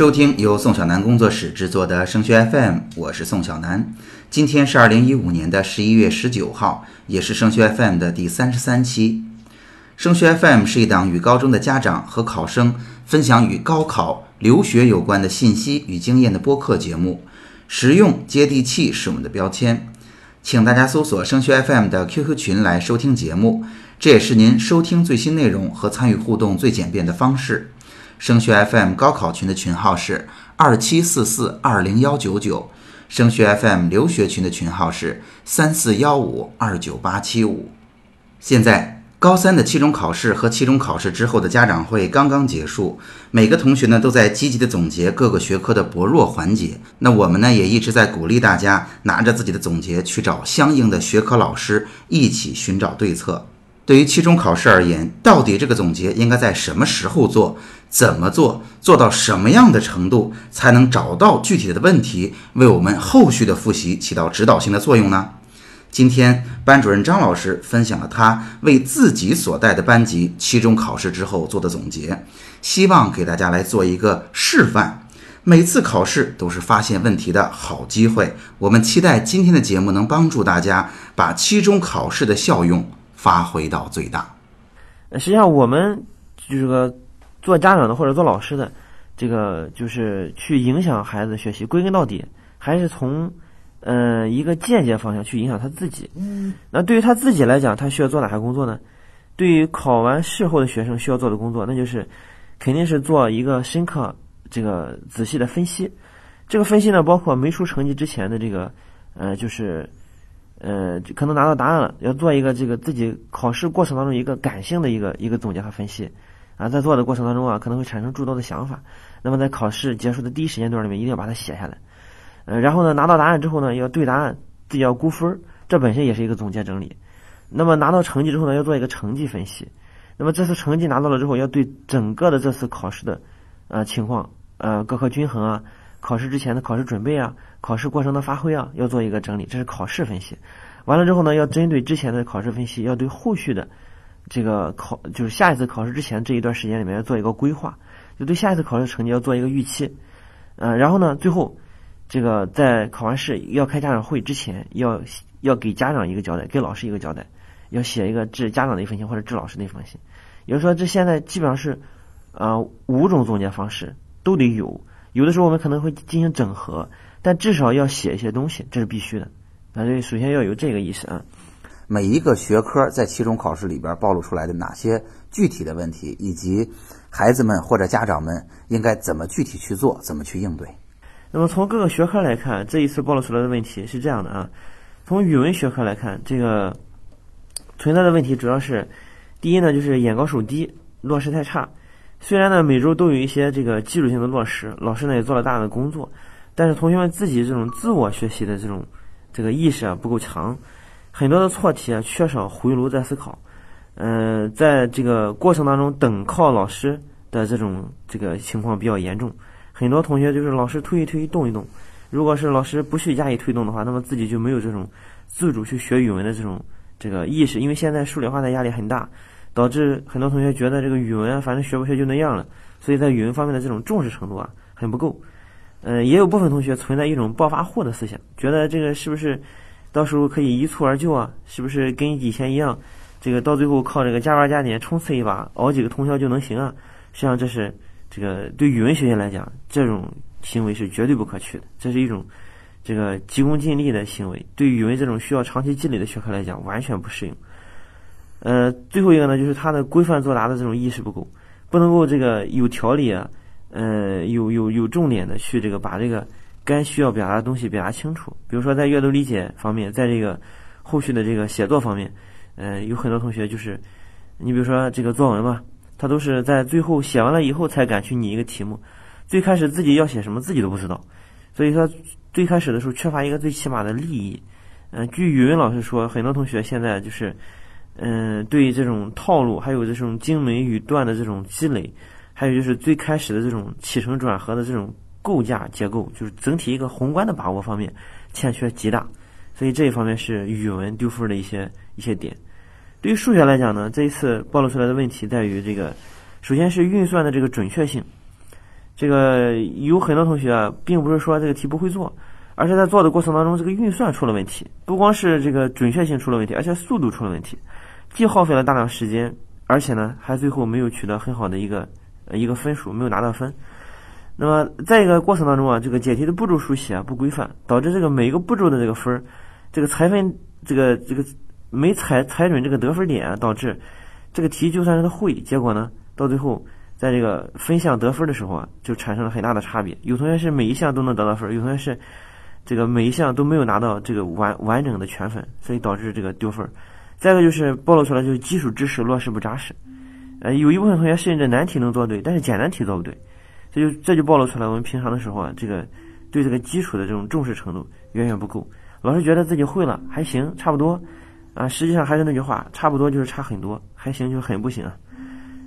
收听由宋小南工作室制作的升学 FM，我是宋小南。今天是二零一五年的十一月十九号，也是升学 FM 的第三十三期。升学 FM 是一档与高中的家长和考生分享与高考、留学有关的信息与经验的播客节目，实用接地气是我们的标签。请大家搜索升学 FM 的 QQ 群来收听节目，这也是您收听最新内容和参与互动最简便的方式。升学 FM 高考群的群号是二七四四二零幺九九，升学 FM 留学群的群号是三四幺五二九八七五。现在。高三的期中考试和期中考试之后的家长会刚刚结束，每个同学呢都在积极的总结各个学科的薄弱环节。那我们呢也一直在鼓励大家拿着自己的总结去找相应的学科老师一起寻找对策。对于期中考试而言，到底这个总结应该在什么时候做，怎么做，做到什么样的程度才能找到具体的问题，为我们后续的复习起到指导性的作用呢？今天班主任张老师分享了他为自己所带的班级期中考试之后做的总结，希望给大家来做一个示范。每次考试都是发现问题的好机会，我们期待今天的节目能帮助大家把期中考试的效用发挥到最大。实际上，我们就这个做家长的或者做老师的，这个就是去影响孩子学习，归根到底还是从。嗯，一个间接方向去影响他自己。嗯，那对于他自己来讲，他需要做哪些工作呢？对于考完试后的学生需要做的工作，那就是肯定是做一个深刻、这个仔细的分析。这个分析呢，包括没出成绩之前的这个，呃，就是呃，就可能拿到答案了，要做一个这个自己考试过程当中一个感性的一个一个总结和分析。啊，在做的过程当中啊，可能会产生诸多的想法。那么在考试结束的第一时间段里面，一定要把它写下来。呃，然后呢，拿到答案之后呢，要对答案，自己要估分，这本身也是一个总结整理。那么拿到成绩之后呢，要做一个成绩分析。那么这次成绩拿到了之后，要对整个的这次考试的，呃情况，呃各科均衡啊，考试之前的考试准备啊，考试过程的发挥啊，要做一个整理，这是考试分析。完了之后呢，要针对之前的考试分析，要对后续的这个考，就是下一次考试之前这一段时间里面要做一个规划，就对下一次考试成绩要做一个预期。嗯，然后呢，最后。这个在考完试要开家长会之前，要要给家长一个交代，给老师一个交代，要写一个致家长的一封信或者致老师的一封信。也就是说，这现在基本上是，呃，五种总结方式都得有。有的时候我们可能会进行整合，但至少要写一些东西，这是必须的。那就首先要有这个意识啊。每一个学科在期中考试里边暴露出来的哪些具体的问题，以及孩子们或者家长们应该怎么具体去做，怎么去应对。那么从各个学科来看，这一次暴露出来的问题是这样的啊。从语文学科来看，这个存在的问题主要是，第一呢就是眼高手低，落实太差。虽然呢每周都有一些这个基础性的落实，老师呢也做了大量的工作，但是同学们自己这种自我学习的这种这个意识啊不够强，很多的错题啊缺少回炉再思考。嗯，在这个过程当中等靠老师的这种这个情况比较严重。很多同学就是老师推一推动一动，如果是老师不去加以推动的话，那么自己就没有这种自主去学语文的这种这个意识。因为现在数理化的压力很大，导致很多同学觉得这个语文啊反正学不学就那样了，所以在语文方面的这种重视程度啊很不够。嗯，也有部分同学存在一种暴发户的思想，觉得这个是不是到时候可以一蹴而就啊？是不是跟以前一样，这个到最后靠这个加班加点冲刺一把，熬几个通宵就能行啊？实际上这是。这个对语文学习来讲，这种行为是绝对不可取的，这是一种这个急功近利的行为。对语文这种需要长期积累的学科来讲，完全不适应。呃，最后一个呢，就是他的规范作答的这种意识不够，不能够这个有条理啊，呃，有有有重点的去这个把这个该需要表达的东西表达清楚。比如说在阅读理解方面，在这个后续的这个写作方面，呃，有很多同学就是，你比如说这个作文嘛。他都是在最后写完了以后才敢去拟一个题目，最开始自己要写什么自己都不知道，所以说最开始的时候缺乏一个最起码的利益。嗯，据语文老师说，很多同学现在就是，嗯，对于这种套路，还有这种精美语段的这种积累，还有就是最开始的这种起承转合的这种构架结构，就是整体一个宏观的把握方面欠缺极大，所以这一方面是语文丢分的一些一些点。对于数学来讲呢，这一次暴露出来的问题在于这个，首先是运算的这个准确性，这个有很多同学啊，并不是说这个题不会做，而且在做的过程当中，这个运算出了问题，不光是这个准确性出了问题，而且速度出了问题，既耗费了大量时间，而且呢，还最后没有取得很好的一个呃一个分数，没有拿到分。那么在一个过程当中啊，这个解题的步骤书写啊不规范，导致这个每一个步骤的这个分儿，这个采分这个这个没采采准这个得分点，导致这个题就算是他会，结果呢，到最后。在这个分项得分的时候啊，就产生了很大的差别。有同学是每一项都能得到分，有同学是这个每一项都没有拿到这个完完整的全分，所以导致这个丢分儿。再一个就是暴露出来就是基础知识落实不扎实。呃，有一部分同学甚至难题能做对，但是简单题做不对，这就这就暴露出来我们平常的时候啊，这个对这个基础的这种重视程度远远不够。老师觉得自己会了还行，差不多啊，实际上还是那句话，差不多就是差很多，还行就是很不行啊。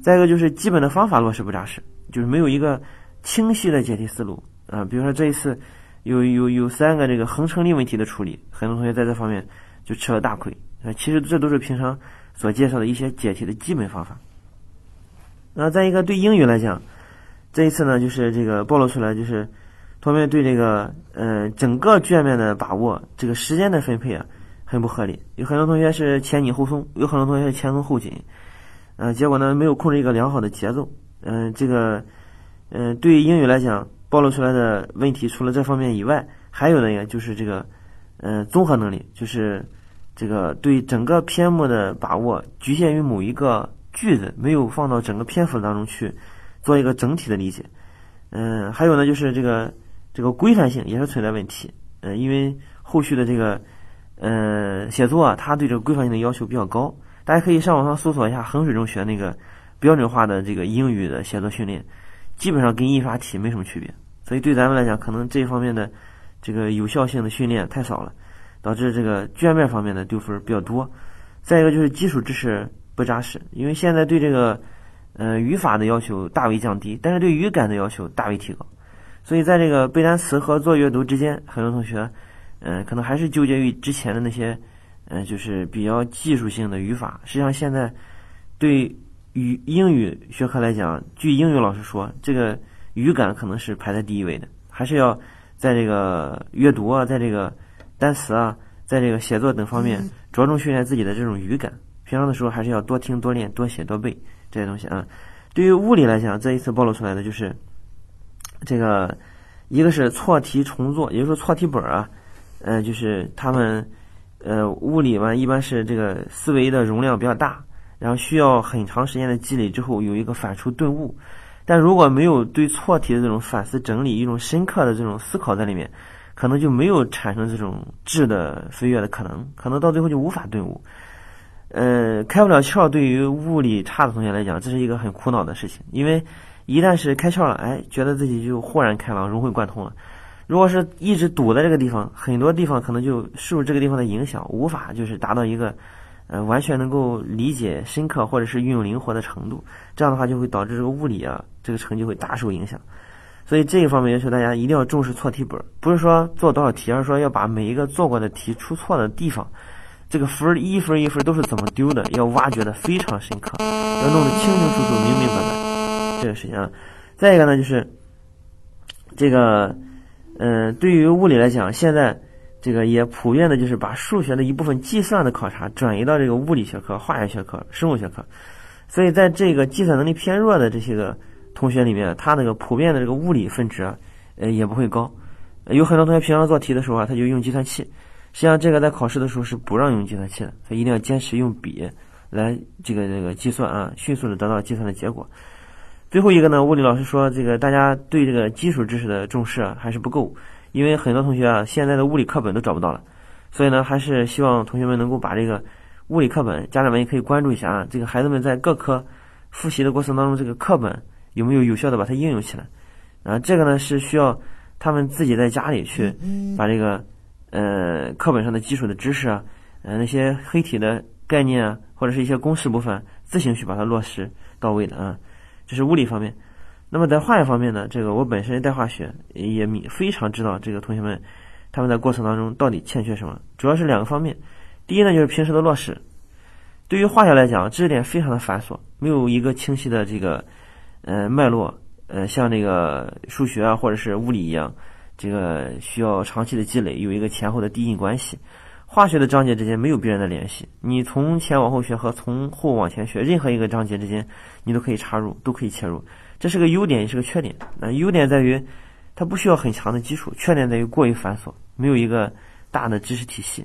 再一个就是基本的方法落实不扎实，就是没有一个清晰的解题思路啊。比如说这一次有有有三个这个恒成立问题的处理，很多同学在这方面就吃了大亏啊。其实这都是平常所介绍的一些解题的基本方法。那再一个对英语来讲，这一次呢就是这个暴露出来就是同学们对这个呃整个卷面的把握，这个时间的分配啊很不合理。有很多同学是前紧后松，有很多同学是前松后紧。嗯，结果呢没有控制一个良好的节奏。嗯，这个，嗯，对英语来讲，暴露出来的问题除了这方面以外，还有的呀就是这个，嗯，综合能力，就是这个对整个篇目的把握局限于某一个句子，没有放到整个篇幅当中去做一个整体的理解。嗯，还有呢就是这个这个规范性也是存在问题。嗯，因为后续的这个，呃，写作啊，它对这个规范性的要求比较高。大家可以上网上搜索一下衡水中学那个标准化的这个英语的写作训练，基本上跟印刷体没什么区别。所以对咱们来讲，可能这一方面的这个有效性的训练太少了，导致这个卷面方面的丢分比较多。再一个就是基础知识不扎实，因为现在对这个呃语法的要求大为降低，但是对语感的要求大为提高。所以在这个背单词和做阅读之间，很多同学嗯可能还是纠结于之前的那些。嗯，就是比较技术性的语法。实际上，现在对语英语学科来讲，据英语老师说，这个语感可能是排在第一位的，还是要在这个阅读啊，在这个单词啊，在这个写作等方面着重训练自己的这种语感。平常的时候，还是要多听、多练、多写、多背这些东西啊。对于物理来讲，这一次暴露出来的就是这个，一个是错题重做，也就是说错题本啊，嗯，就是他们。呃，物理嘛，一般是这个思维的容量比较大，然后需要很长时间的积累之后有一个反刍顿悟。但如果没有对错题的这种反思整理，一种深刻的这种思考在里面，可能就没有产生这种质的飞跃的可能，可能到最后就无法顿悟。呃，开不了窍，对于物理差的同学来讲，这是一个很苦恼的事情，因为一旦是开窍了，哎，觉得自己就豁然开朗，融会贯通了。如果是一直堵在这个地方，很多地方可能就受这个地方的影响，无法就是达到一个，呃，完全能够理解深刻或者是运用灵活的程度。这样的话就会导致这个物理啊，这个成绩会大受影响。所以这一方面要求大家一定要重视错题本，不是说做多少题，而是说要把每一个做过的题出错的地方，这个分一分一分都是怎么丢的，要挖掘的非常深刻，要弄得清清楚楚、明明白白。这个事情啊，再一个呢就是这个。嗯，对于物理来讲，现在这个也普遍的就是把数学的一部分计算的考察转移到这个物理学科、化学学科、生物学科，所以在这个计算能力偏弱的这些个同学里面，他那个普遍的这个物理分值，呃也不会高。有很多同学平常做题的时候啊，他就用计算器，实际上这个在考试的时候是不让用计算器的，所以一定要坚持用笔来这个这个计算啊，迅速的得到计算的结果。最后一个呢，物理老师说，这个大家对这个基础知识的重视啊还是不够，因为很多同学啊现在的物理课本都找不到了，所以呢，还是希望同学们能够把这个物理课本，家长们也可以关注一下啊，这个孩子们在各科复习的过程当中，这个课本有没有有效的把它应用起来啊？这个呢是需要他们自己在家里去把这个呃课本上的基础的知识啊，呃那些黑体的概念啊，或者是一些公式部分，自行去把它落实到位的啊。这是物理方面，那么在化学方面呢？这个我本身带化学，也非常知道这个同学们他们在过程当中到底欠缺什么。主要是两个方面，第一呢就是平时的落实。对于化学来讲，知识点非常的繁琐，没有一个清晰的这个呃脉络，呃，像那个数学啊或者是物理一样，这个需要长期的积累，有一个前后的递进关系。化学的章节之间没有必然的联系，你从前往后学和从后往前学，任何一个章节之间你都可以插入，都可以切入，这是个优点也是个缺点。那优点在于它不需要很强的基础，缺点在于过于繁琐，没有一个大的知识体系。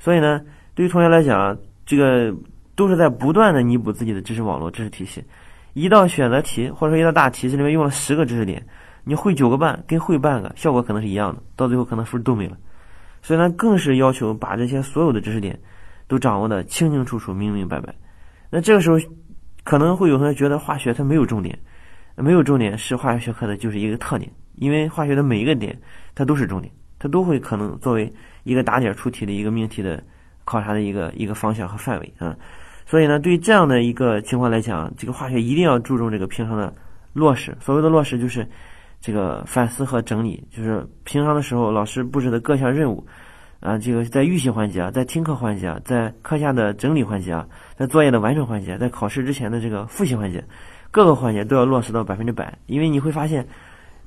所以呢，对于同学来讲，这个都是在不断的弥补自己的知识网络、知识体系。一道选择题或者说一道大题，这里面用了十个知识点，你会九个半跟会半个效果可能是一样的，到最后可能分都没了。所以呢，更是要求把这些所有的知识点都掌握的清清楚楚、明明白白。那这个时候，可能会有同学觉得化学它没有重点，没有重点是化学学科的就是一个特点，因为化学的每一个点它都是重点，它都会可能作为一个打点出题的一个命题的考察的一个一个方向和范围啊。所以呢，对于这样的一个情况来讲，这个化学一定要注重这个平常的落实。所谓的落实就是。这个反思和整理，就是平常的时候老师布置的各项任务，啊，这个在预习环节啊，在听课环节啊，在课下的整理环节啊，在作业的完成环节，在考试之前的这个复习环节，各个环节都要落实到百分之百。因为你会发现，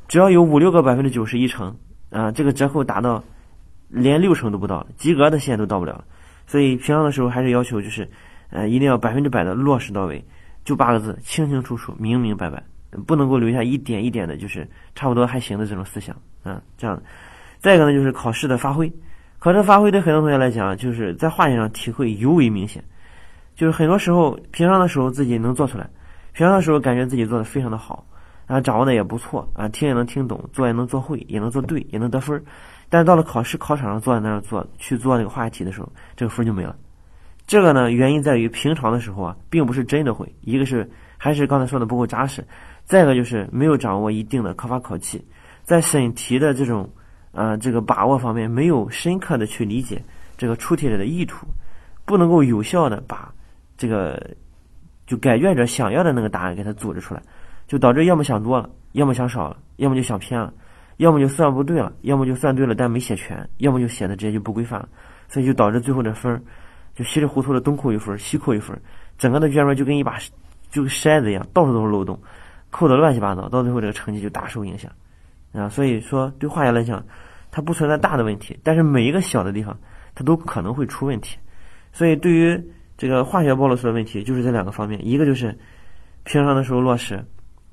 只要有五六个百分之九十一成，啊，这个折扣达到连六成都不到，及格的线都到不了。所以平常的时候还是要求就是，呃，一定要百分之百的落实到位，就八个字：清清楚楚、明明白白。不能够留下一点一点的，就是差不多还行的这种思想啊，这样。再一个呢，就是考试的发挥，考试发挥对很多同学来讲，就是在化学上体会尤为明显。就是很多时候，平常的时候自己能做出来，平常的时候感觉自己做的非常的好，啊，掌握的也不错，啊，听也能听懂，做也能做会，也能做对，也能得分。但是到了考试考场上坐在那儿做去做那个化学题的时候，这个分就没了。这个呢，原因在于平常的时候啊，并不是真的会，一个是还是刚才说的不够扎实。再一个就是没有掌握一定的考法考气，在审题的这种，呃，这个把握方面没有深刻的去理解这个出题者的意图，不能够有效的把这个就改卷者想要的那个答案给他组织出来，就导致要么想多了，要么想少了，要么就想偏了，要么就算不对了，要么就算对了但没写全，要么就写的直接就不规范了，所以就导致最后的分儿就稀里糊涂的东扣一分西扣一分整个的卷面就跟一把就跟筛子一样，到处都是漏洞。扣的乱七八糟，到最后这个成绩就大受影响，啊，所以说对化学来讲，它不存在大的问题，但是每一个小的地方，它都可能会出问题。所以对于这个化学暴露出的问题，就是这两个方面，一个就是平常的时候落实，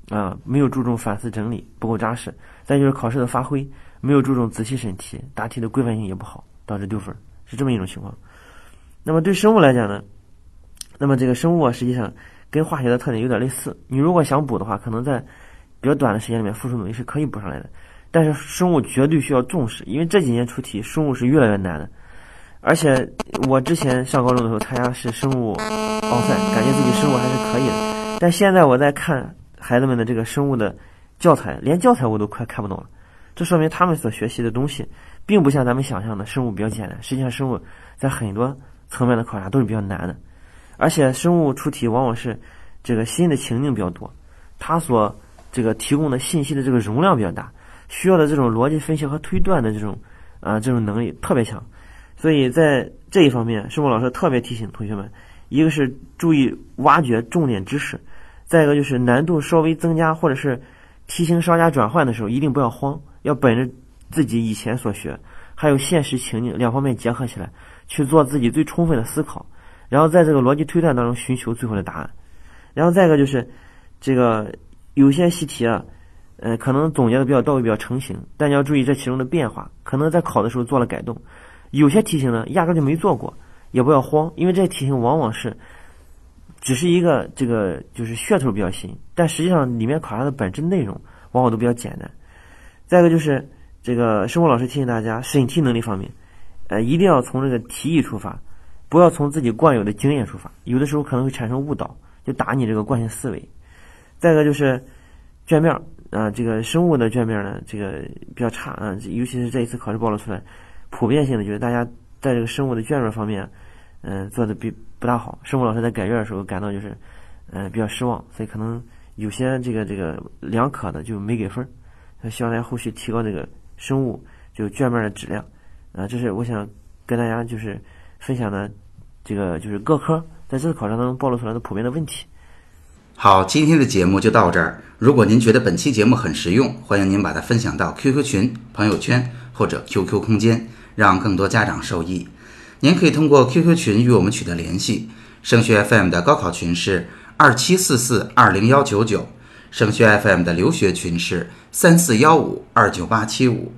啊，没有注重反思整理，不够扎实；再就是考试的发挥，没有注重仔细审题，答题的规范性也不好，导致丢分，是这么一种情况。那么对生物来讲呢，那么这个生物啊，实际上。跟化学的特点有点类似，你如果想补的话，可能在比较短的时间里面付出努力是可以补上来的。但是生物绝对需要重视，因为这几年出题生物是越来越难的。而且我之前上高中的时候参加是生物奥赛，感觉自己生物还是可以的。但现在我在看孩子们的这个生物的教材，连教材我都快看不懂了。这说明他们所学习的东西，并不像咱们想象的生物比较简单。实际上，生物在很多层面的考察都是比较难的。而且生物出题往往是这个新的情境比较多，它所这个提供的信息的这个容量比较大，需要的这种逻辑分析和推断的这种啊这种能力特别强，所以在这一方面，生物老师特别提醒同学们，一个是注意挖掘重点知识，再一个就是难度稍微增加或者是题型稍加转换的时候，一定不要慌，要本着自己以前所学还有现实情境两方面结合起来去做自己最充分的思考。然后在这个逻辑推断当中寻求最后的答案，然后再一个就是，这个有些习题啊，呃，可能总结的比较到位、比较成型，但你要注意这其中的变化，可能在考的时候做了改动。有些题型呢，压根就没做过，也不要慌，因为这些题型往往是只是一个这个就是噱头比较新，但实际上里面考察的本质内容往往都比较简单。再一个就是这个生活老师提醒大家，审题能力方面，呃，一定要从这个题意出发。不要从自己惯有的经验出发，有的时候可能会产生误导，就打你这个惯性思维。再一个就是卷面啊，这个生物的卷面呢，这个比较差啊，尤其是这一次考试暴露出来，普遍性的就是大家在这个生物的卷面方面，嗯，做的比不大好。生物老师在改卷的时候感到就是嗯比较失望，所以可能有些这个这个两可的就没给分儿。希望大家后续提高这个生物就卷面的质量啊，这是我想跟大家就是。分享的这个就是各科在这次考察当中暴露出来的普遍的问题。好，今天的节目就到这儿。如果您觉得本期节目很实用，欢迎您把它分享到 QQ 群、朋友圈或者 QQ 空间，让更多家长受益。您可以通过 QQ 群与我们取得联系。升学 FM 的高考群是二七四四二零幺九九，升学 FM 的留学群是三四幺五二九八七五。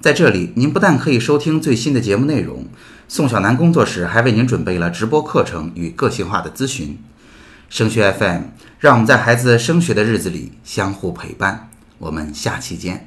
在这里，您不但可以收听最新的节目内容，宋小楠工作室还为您准备了直播课程与个性化的咨询。升学 FM，让我们在孩子升学的日子里相互陪伴。我们下期见。